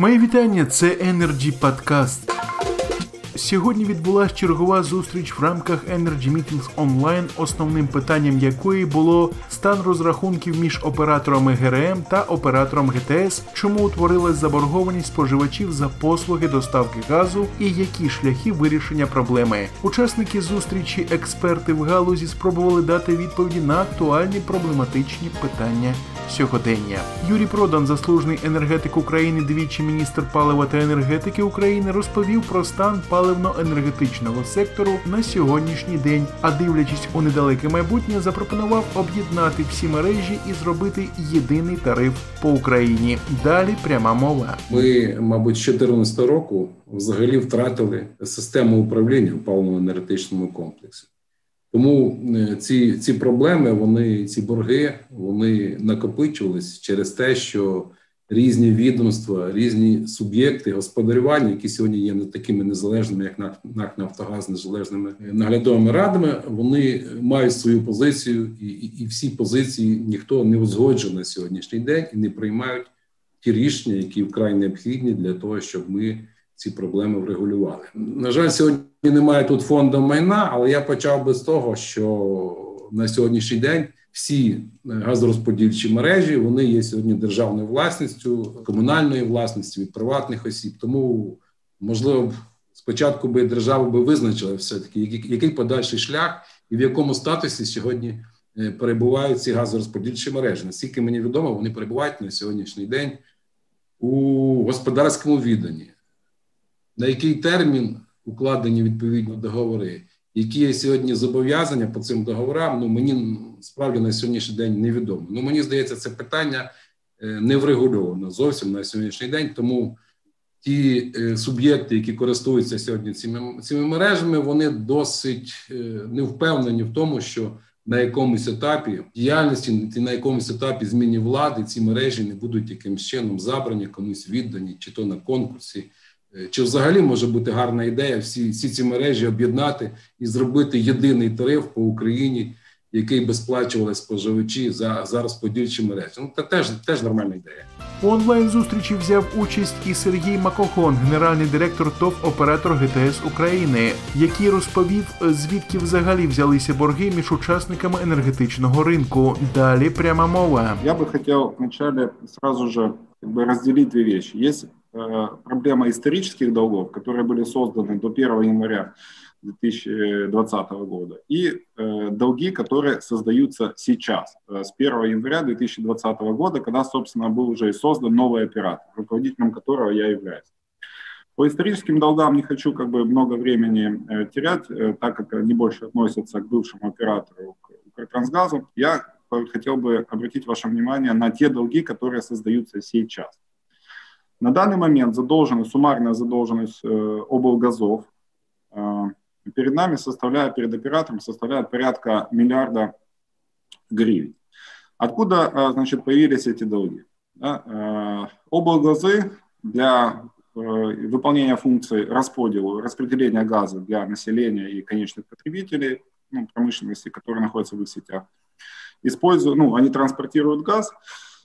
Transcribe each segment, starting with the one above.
Моє вітання. Це Energy Podcast. Сьогодні відбулася чергова зустріч в рамках Energy Meetings Online, основним питанням якої було стан розрахунків між операторами ГРМ та оператором ГТС, чому утворилась заборгованість споживачів за послуги доставки газу і які шляхи вирішення проблеми. Учасники зустрічі, експерти в галузі спробували дати відповіді на актуальні проблематичні питання сьогодення. Юрій Продан, заслужений енергетик України, двічі міністр палива та енергетики України, розповів про стан паливно-енергетичного сектору на сьогоднішній день. А дивлячись у недалеке майбутнє, запропонував об'єднати всі мережі і зробити єдиний тариф по Україні. Далі пряма мова. Ми, мабуть, з 2014 року взагалі втратили систему управління в паливно-енергетичному комплексі. Тому е, ці ці проблеми, вони ці борги, вони накопичувались через те, що різні відомства, різні суб'єкти господарювання, які сьогодні є не такими незалежними, як НАК «Нафтогаз», незалежними наглядовими радами, вони мають свою позицію, і, і, і всі позиції ніхто не узгоджує на сьогоднішній день і не приймають ті рішення, які вкрай необхідні для того, щоб ми ці проблеми врегулювали. На жаль, сьогодні немає тут фонду майна, але я почав би з того, що на сьогоднішній день всі газорозподільчі мережі вони є сьогодні державною власністю, комунальною власністю від приватних осіб. Тому можливо спочатку би держава би визначила все таки, який, який подальший шлях і в якому статусі сьогодні е, перебувають ці газорозподільчі мережі. Наскільки мені відомо, вони перебувають на сьогоднішній день у господарському відданні на який термін укладені відповідні договори, які є сьогодні зобов'язання по цим договорам, ну мені справді на сьогоднішній день невідомо. Ну мені здається, це питання е, не врегульовано зовсім на сьогоднішній день. Тому ті е, суб'єкти, які користуються сьогодні цими цими мережами, вони досить е, не впевнені в тому, що на якомусь етапі діяльності, на якомусь етапі зміні влади ці мережі не будуть якимось чином забрані, комусь віддані, чи то на конкурсі. Е, чи взагалі може бути гарна ідея всі всі ці мережі об'єднати і зробити єдиний тариф по Україні, який би сплачували споживачі за за розподільчі мережі? Ну це теж теж нормальна ідея. У онлайн зустрічі взяв участь і Сергій Макохон, генеральний директор ТОВ оператор ГТС України, який розповів, звідки взагалі взялися борги між учасниками енергетичного ринку. Далі пряма мова. Я би хотів вначале сразу же как бы разделить две вещи. Есть проблема исторических долгов, которые были созданы до 1 января 2020 года, и э, долги, которые создаются сейчас, э, с 1 января 2020 года, когда, собственно, был уже и создан новый оператор, руководителем которого я являюсь. По историческим долгам не хочу как бы много времени э, терять, э, так как они больше относятся к бывшему оператору, к Укртрансгазу. Я хотел бы обратить ваше внимание на те долги, которые создаются сейчас. На данный момент задолженность, суммарная задолженность э, облгазов э, перед нами составляет, перед оператором составляет порядка миллиарда гривен. Откуда, э, значит, появились эти долги? Да? Облгазы для выполнения функций расподела, распределения газа для населения и конечных потребителей, ну, промышленности, которые находятся в их сетях, используют, ну, они транспортируют газ,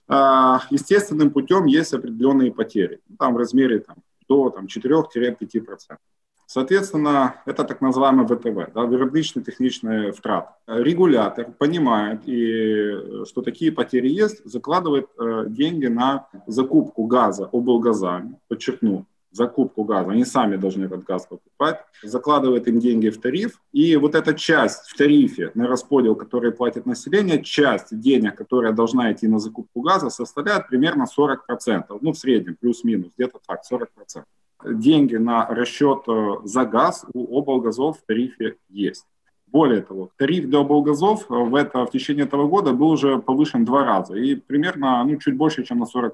естественным путем есть определенные потери, ну, там в размере там, до там, 4-5%. Соответственно, это так называемый ВТВ, да, виробничный техничный втрат. Регулятор понимает, и, что такие потери есть, закладывает э, деньги на закупку газа облгазами, подчеркну, закупку газа, они сами должны этот газ покупать, закладывает им деньги в тариф, и вот эта часть в тарифе на расподел, который платит население, часть денег, которая должна идти на закупку газа, составляет примерно 40%, ну в среднем, плюс-минус, где-то так, 40%. Деньги на расчет э, за газ у облгазов в тарифе есть. Более того, тариф для облгазов э, в, это, в течение этого года был уже повышен два раза и примерно ну, чуть больше, чем на 40%.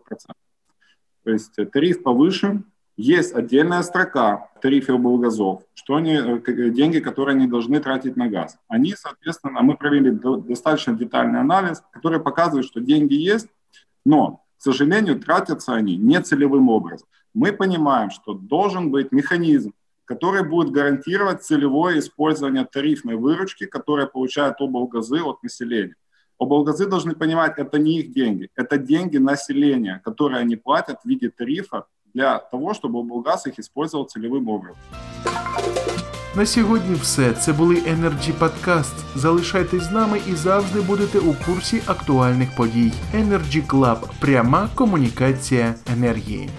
То есть тариф повышен, есть отдельная строка в тарифе облгазов, что они, э, деньги, которые они должны тратить на газ. Они, соответственно, мы провели достаточно детальный анализ, который показывает, что деньги есть, но, к сожалению, тратятся они нецелевым образом. Мы понимаем, что должен быть механизм, который будет гарантировать целевое использование тарифной выручки, которая получают облгазы от населения. Облгазы должны понимать, это не их деньги, это деньги населения, которые они платят в виде тарифа для того, щоб облгаз їх использовал цільовим образом. На сьогодні все. Це були Energy Podcast. Залишайтесь з нами і завжди будете у курсі актуальних подій. Energy Club. Пряма комунікація енергії.